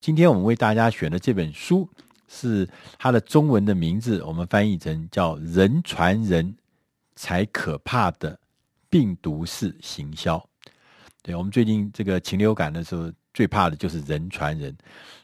今天我们为大家选的这本书是它的中文的名字，我们翻译成叫“人传人才可怕的病毒式行销”。对，我们最近这个禽流感的时候，最怕的就是人传人。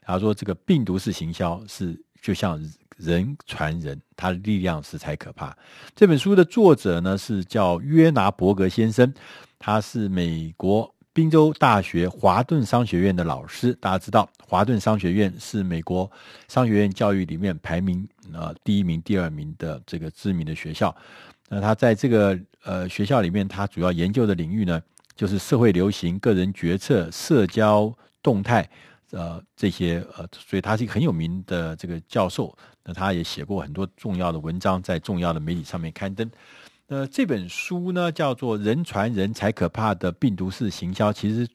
他说，这个病毒式行销是就像人传人，它的力量是才可怕。这本书的作者呢是叫约拿伯格先生，他是美国。宾州大学华顿商学院的老师，大家知道，华顿商学院是美国商学院教育里面排名呃第一名、第二名的这个知名的学校。那他在这个呃学校里面，他主要研究的领域呢，就是社会流行、个人决策、社交动态，呃这些呃，所以他是一个很有名的这个教授。那他也写过很多重要的文章，在重要的媒体上面刊登。呃，这本书呢叫做《人传人才可怕的病毒式行销》，其实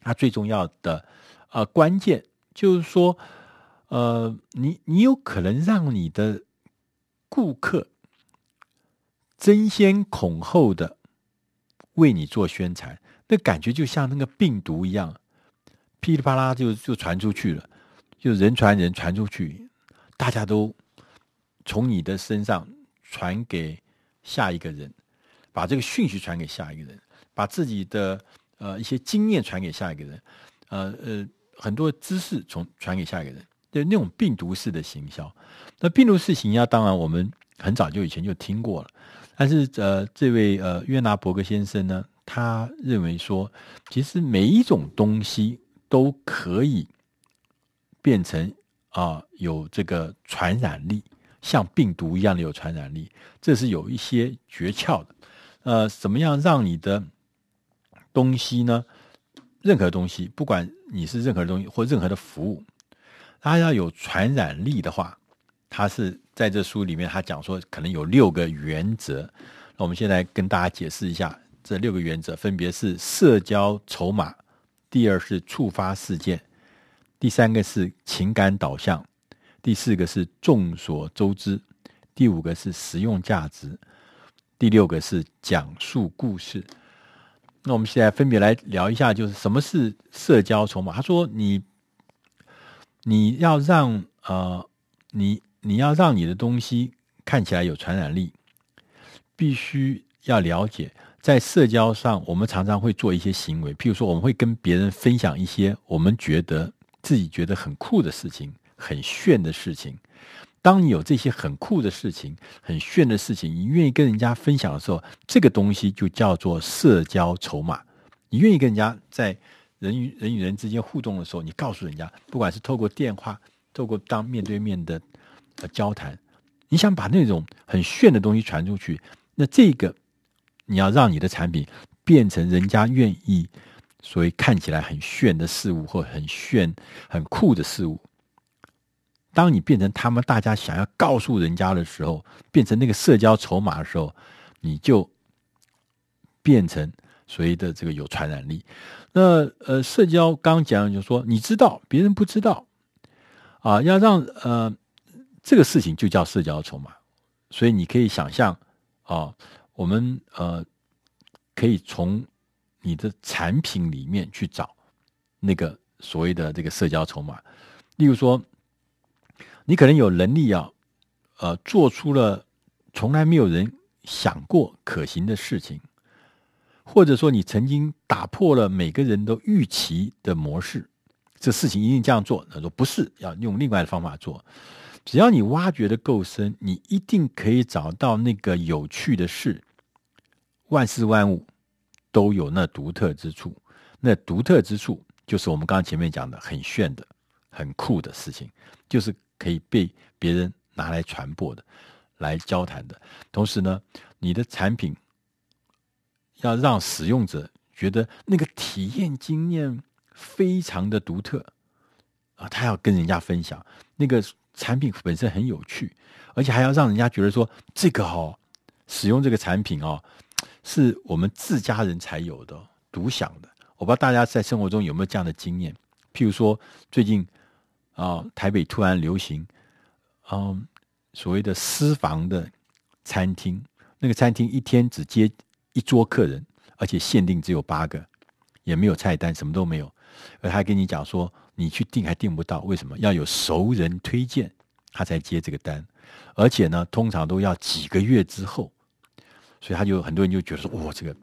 它最重要的呃关键就是说，呃，你你有可能让你的顾客争先恐后的为你做宣传，那感觉就像那个病毒一样，噼里啪啦就就传出去了，就人传人传出去，大家都从你的身上传给。下一个人，把这个讯息传给下一个人，把自己的呃一些经验传给下一个人，呃呃很多知识从传给下一个人，就那种病毒式的行销。那病毒式行销，当然我们很早就以前就听过了，但是呃这位呃约拿伯格先生呢，他认为说，其实每一种东西都可以变成啊、有这个传染力。像病毒一样的有传染力，这是有一些诀窍的。呃，怎么样让你的东西呢？任何东西，不管你是任何东西或任何的服务，它要有传染力的话，它是在这书里面他讲说，可能有六个原则。那我们现在跟大家解释一下，这六个原则分别是社交筹码，第二是触发事件，第三个是情感导向。第四个是众所周知，第五个是实用价值，第六个是讲述故事。那我们现在分别来聊一下，就是什么是社交筹码。他说你：“你要让呃，你你要让你的东西看起来有传染力，必须要了解，在社交上，我们常常会做一些行为，譬如说，我们会跟别人分享一些我们觉得自己觉得很酷的事情。”很炫的事情，当你有这些很酷的事情、很炫的事情，你愿意跟人家分享的时候，这个东西就叫做社交筹码。你愿意跟人家在人与人与人之间互动的时候，你告诉人家，不管是透过电话、透过当面对面的交谈，你想把那种很炫的东西传出去，那这个你要让你的产品变成人家愿意，所以看起来很炫的事物，或很炫、很酷的事物。当你变成他们大家想要告诉人家的时候，变成那个社交筹码的时候，你就变成所谓的这个有传染力。那呃，社交刚讲就是说，你知道别人不知道啊，要让呃这个事情就叫社交筹码。所以你可以想象啊，我们呃可以从你的产品里面去找那个所谓的这个社交筹码，例如说。你可能有能力啊，呃，做出了从来没有人想过可行的事情，或者说你曾经打破了每个人都预期的模式，这事情一定这样做。他说不是，要用另外的方法做。只要你挖掘的够深，你一定可以找到那个有趣的事。万事万物都有那独特之处，那独特之处就是我们刚刚前面讲的很炫的、很酷的事情，就是。可以被别人拿来传播的，来交谈的。同时呢，你的产品要让使用者觉得那个体验经验非常的独特啊，他要跟人家分享。那个产品本身很有趣，而且还要让人家觉得说，这个哦，使用这个产品哦，是我们自家人才有的，独享的。我不知道大家在生活中有没有这样的经验，譬如说最近。啊、台北突然流行，嗯，所谓的私房的餐厅，那个餐厅一天只接一桌客人，而且限定只有八个，也没有菜单，什么都没有。而他还跟你讲说，你去订还订不到，为什么？要有熟人推荐，他才接这个单，而且呢，通常都要几个月之后，所以他就很多人就觉得说，哇，这个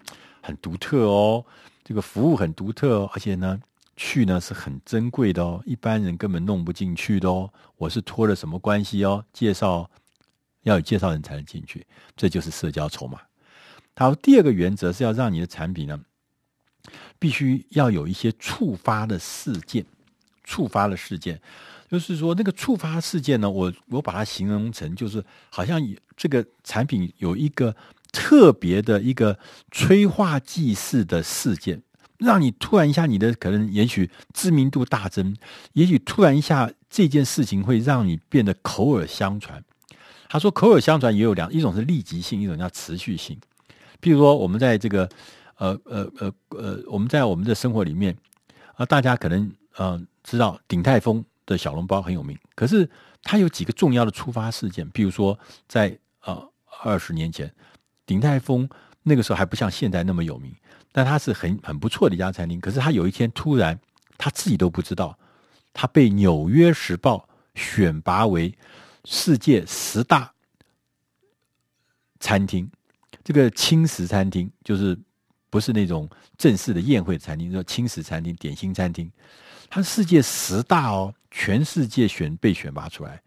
很独特哦，这个服务很独特哦，而且呢，去呢是很珍贵的哦，一般人根本弄不进去的哦。我是托了什么关系哦？介绍要有介绍人才能进去，这就是社交筹码。好，第二个原则是要让你的产品呢，必须要有一些触发的事件。触发的事件，就是说那个触发事件呢，我我把它形容成就是好像这个产品有一个特别的一个催化剂式的事件，让你突然一下你的可能也许知名度大增，也许突然一下这件事情会让你变得口耳相传。他说口耳相传也有两，一种是立即性，一种叫持续性。譬如说我们在这个呃呃呃呃，我们在我们的生活里面啊，大家可能嗯。呃知道鼎泰丰的小笼包很有名，可是它有几个重要的触发事件，比如说在呃二十年前，鼎泰丰那个时候还不像现在那么有名，但它是很很不错的一家餐厅。可是它有一天突然他自己都不知道，他被《纽约时报》选拔为世界十大餐厅，这个轻食餐厅就是不是那种正式的宴会餐厅，叫轻食餐厅、点心餐厅。它世界十大哦，全世界选被选拔出来，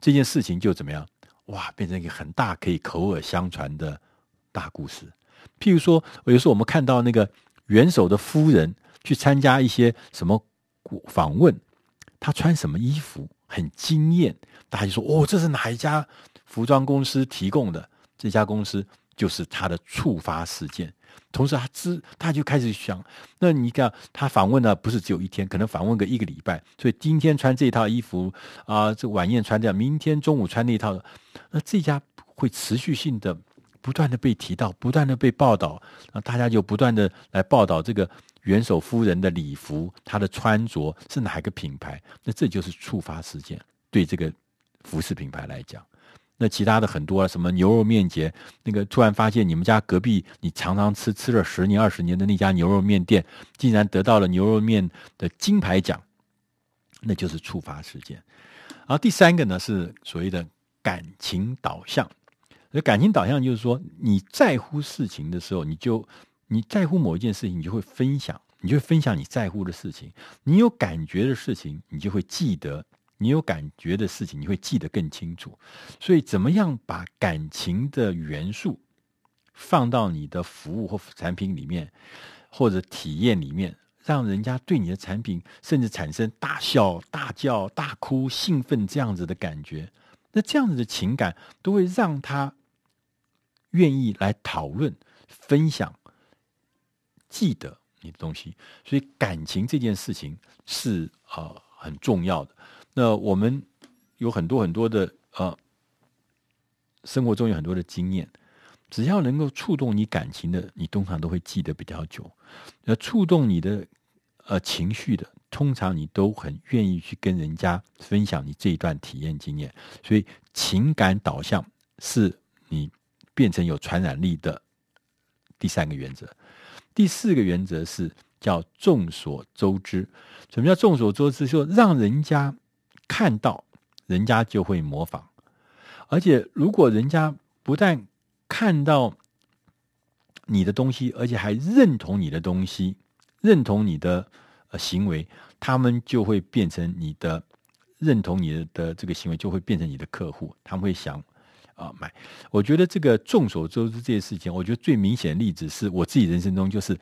这件事情就怎么样？哇，变成一个很大可以口耳相传的大故事。譬如说，有时候我们看到那个元首的夫人去参加一些什么访问，她穿什么衣服很惊艳，大家就说：“哦，这是哪一家服装公司提供的？”这家公司就是他的触发事件。同时，他知他就开始想，那你看他访问呢，不是只有一天，可能访问个一个礼拜。所以今天穿这套衣服啊、这晚宴穿这样，明天中午穿那套，那这家会持续性的不断的被提到，不断的被报道，啊，大家就不断的来报道这个元首夫人的礼服，她的穿着是哪一个品牌？那这就是触发事件，对这个服饰品牌来讲。那其他的很多啊什么牛肉面节，那个突然发现你们家隔壁你常常吃吃了十年二十年的那家牛肉面店，竟然得到了牛肉面的金牌奖，那就是触发事件。然后第三个呢是所谓的感情导向，所以感情导向就是说你在乎事情的时候，你就你在乎某一件事情，你就会分享，你就会分享你在乎的事情，你有感觉的事情，你就会记得。你有感觉的事情，你会记得更清楚。所以，怎么样把感情的元素放到你的服务或产品里面，或者体验里面，让人家对你的产品甚至产生大笑、大叫、大哭、兴奋这样子的感觉，那这样子的情感都会让他愿意来讨论、分享、记得你的东西。所以，感情这件事情是呃很重要的。那我们有很多很多的呃，生活中有很多的经验，只要能够触动你感情的，你通常都会记得比较久。那触动你的呃情绪的，通常你都很愿意去跟人家分享你这一段体验经验。所以情感导向是你变成有传染力的第三个原则。第四个原则是叫众所周知。什么叫众所周知？就让人家。看到人家就会模仿，而且如果人家不但看到你的东西，而且还认同你的东西，认同你的行为，他们就会变成你的认同你的这个行为，就会变成你的客户，他们会想啊买。我觉得这个众所周知这件事情，我觉得最明显的例子是我自己人生中，就是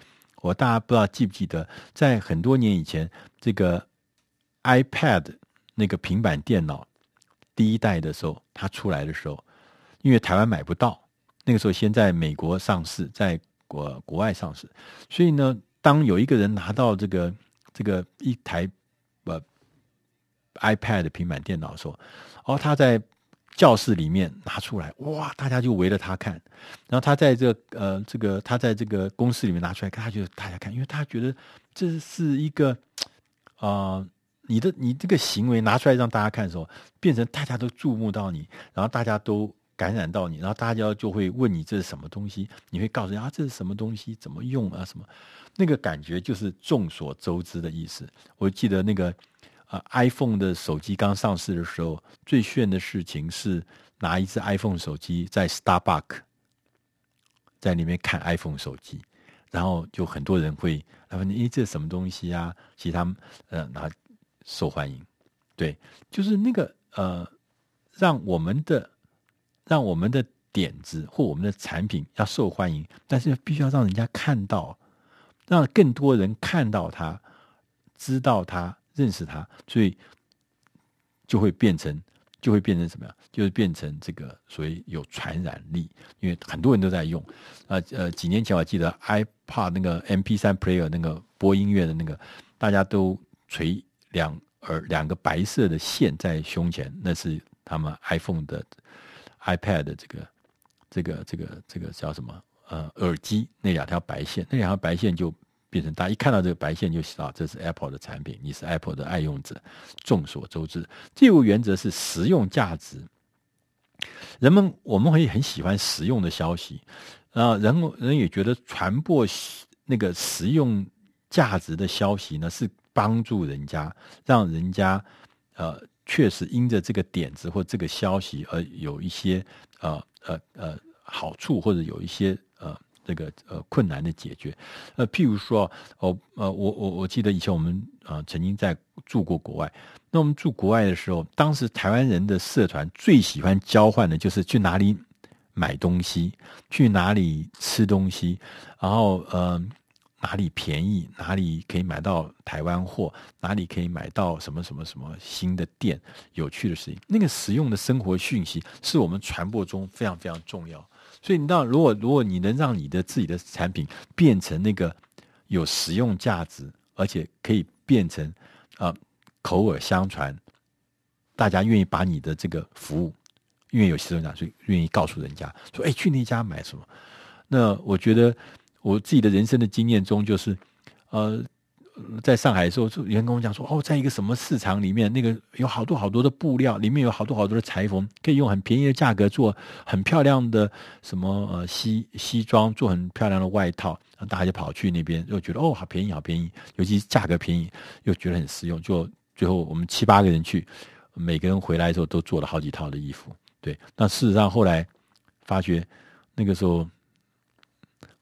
我大家不知道记不记得，在很多年以前，这个 iPad。那个平板电脑第一代的时候，它出来的时候，因为台湾买不到，那个时候先在美国上市，在国国外上市，所以呢，当有一个人拿到这个这个一台呃 iPad 平板电脑的时候，哦，他在教室里面拿出来，哇，大家就围着他看，然后他在这呃这个他在这个公司里面拿出来，他就大家看，因为他觉得这是一个啊。呃你的你这个行为拿出来让大家看的时候，变成大家都注目到你，然后大家都感染到你，然后大家就会问你这是什么东西，你会告诉人啊这是什么东西，怎么用啊什么，那个感觉就是众所周知的意思。我记得那个呃，iPhone 的手机刚上市的时候，最炫的事情是拿一支 iPhone 手机在 Starbucks 在里面看 iPhone 手机，然后就很多人会他问：“诶，这是什么东西啊？”其实他们呃，拿受欢迎，对，就是那个呃，让我们的让我们的点子或我们的产品要受欢迎，但是必须要让人家看到，让更多人看到它，知道它。认识他，所以就会变成，就会变成什么样？就是变成这个所谓有传染力，因为很多人都在用。呃呃，几年前我记得 iPod 那个 MP3 player 那个播音乐的那个，大家都垂两耳两个白色的线在胸前，那是他们 iPhone 的 iPad 的这个这个这个这个叫什么？呃，耳机那两条白线，那两条白线就。变成大家一看到这个白线就知道这是 Apple 的产品，你是 Apple 的爱用者。众所周知，第五原则是实用价值。人们我们会很喜欢实用的消息，啊，人人也觉得传播那个实用价值的消息呢，是帮助人家，让人家呃确实因着这个点子或这个消息而有一些呃呃呃好处，或者有一些。这个呃困难的解决，呃，譬如说，哦，呃，我我我记得以前我们啊、呃、曾经在住过国外，那我们住国外的时候，当时台湾人的社团最喜欢交换的就是去哪里买东西，去哪里吃东西，然后呃哪里便宜，哪里可以买到台湾货，哪里可以买到什么什么什么新的店，有趣的事情，那个实用的生活讯息是我们传播中非常非常重要。所以，你知道，如果如果你能让你的自己的产品变成那个有实用价值，而且可以变成啊、口耳相传，大家愿意把你的这个服务，因为有实用价值，所以愿意告诉人家说：“哎，去那家买什么？”那我觉得我自己的人生的经验中，就是呃。在上海的时候，就有人跟我讲说：“哦，在一个什么市场里面，那个有好多好多的布料，里面有好多好多的裁缝，可以用很便宜的价格做很漂亮的什么呃西西装，做很漂亮的外套。大家就跑去那边，又觉得哦，好便宜，好便宜，尤其是价格便宜，又觉得很实用。就最后我们七八个人去，每个人回来的时候都做了好几套的衣服。对，那事实上后来发觉，那个时候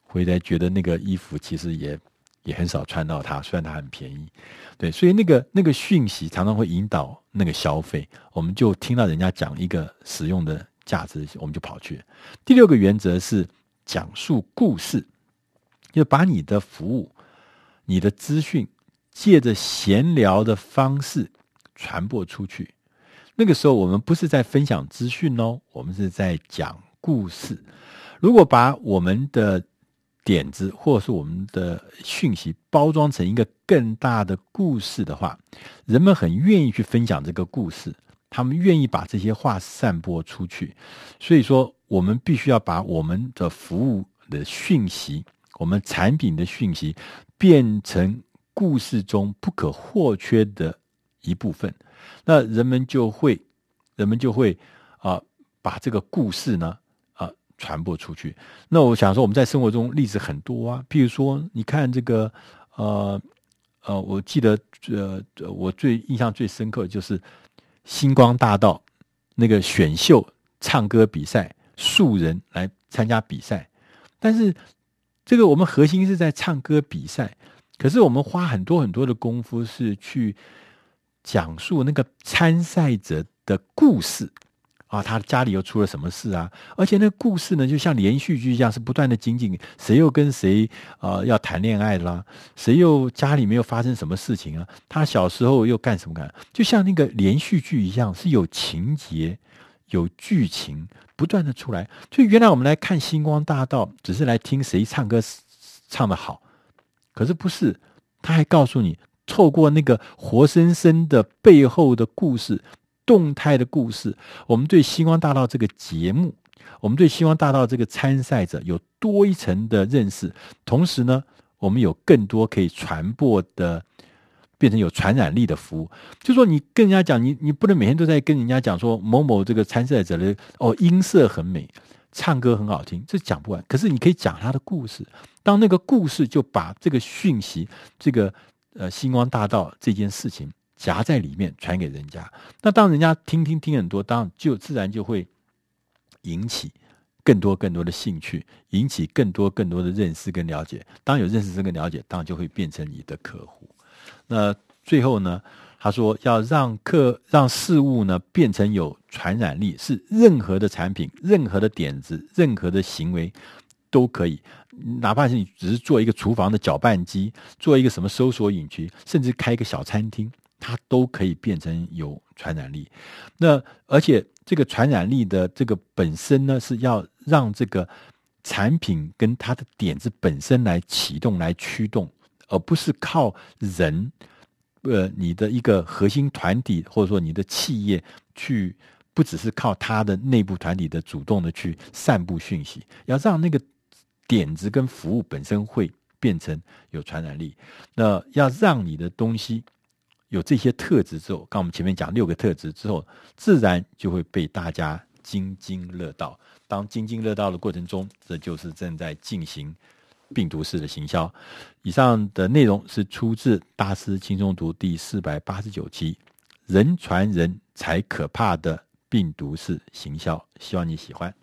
回来觉得那个衣服其实也。”也很少穿到它，虽然它很便宜，对，所以那个那个讯息常常会引导那个消费，我们就听到人家讲一个实用的价值，我们就跑去。第六个原则是讲述故事，就把你的服务、你的资讯借着闲聊的方式传播出去。那个时候我们不是在分享资讯哦，我们是在讲故事。如果把我们的点子，或是我们的讯息包装成一个更大的故事的话，人们很愿意去分享这个故事，他们愿意把这些话散播出去。所以说，我们必须要把我们的服务的讯息、我们产品的讯息变成故事中不可或缺的一部分。那人们就会，人们就会啊、把这个故事呢。传播出去。那我想说，我们在生活中例子很多啊。譬如说，你看这个，呃呃，我记得呃，我最印象最深刻的就是星光大道那个选秀唱歌比赛，素人来参加比赛。但是这个我们核心是在唱歌比赛，可是我们花很多很多的功夫是去讲述那个参赛者的故事。啊，他家里又出了什么事啊？而且那故事呢，就像连续剧一样，是不断的紧紧，谁又跟谁呃要谈恋爱啦？谁又家里没有发生什么事情啊？他小时候又干什么干？就像那个连续剧一样，是有情节、有剧情不断的出来。就原来我们来看星光大道，只是来听谁唱歌唱得好，可是不是？他还告诉你，透过那个活生生的背后的故事。动态的故事，我们对星光大道这个节目，我们对星光大道这个参赛者有多一层的认识。同时呢，我们有更多可以传播的，变成有传染力的服务。就说你跟人家讲，你你不能每天都在跟人家讲说某某这个参赛者的哦，音色很美，唱歌很好听，这讲不完。可是你可以讲他的故事，当那个故事就把这个讯息，这个呃星光大道这件事情。夹在里面传给人家。那当人家听听听很多，当然就自然就会引起更多更多的兴趣，引起更多更多的认识跟了解。当有认识这个了解，当然就会变成你的客户。那最后呢，他说要让客让事物呢变成有传染力，是任何的产品、任何的点子、任何的行为都可以。哪怕是你只是做一个厨房的搅拌机，做一个什么搜索引擎，甚至开一个小餐厅，它都可以变成有传染力。那而且这个传染力的这个本身呢，是要让这个产品跟它的点子本身来启动、来驱动，而不是靠人，呃，你的一个核心团体或者说你的企业去，不只是靠它的内部团体的主动的去散布讯息，要让那个。点子跟服务本身会变成有传染力。那要让你的东西有这些特质之后，刚我们前面讲六个特质之后，自然就会被大家津津乐道。当津津乐道的过程中，这就是正在进行病毒式的行销。以上的内容是出自《大师轻松读》第四百八十九期，人传人才可怕的病毒式行销。希望你喜欢。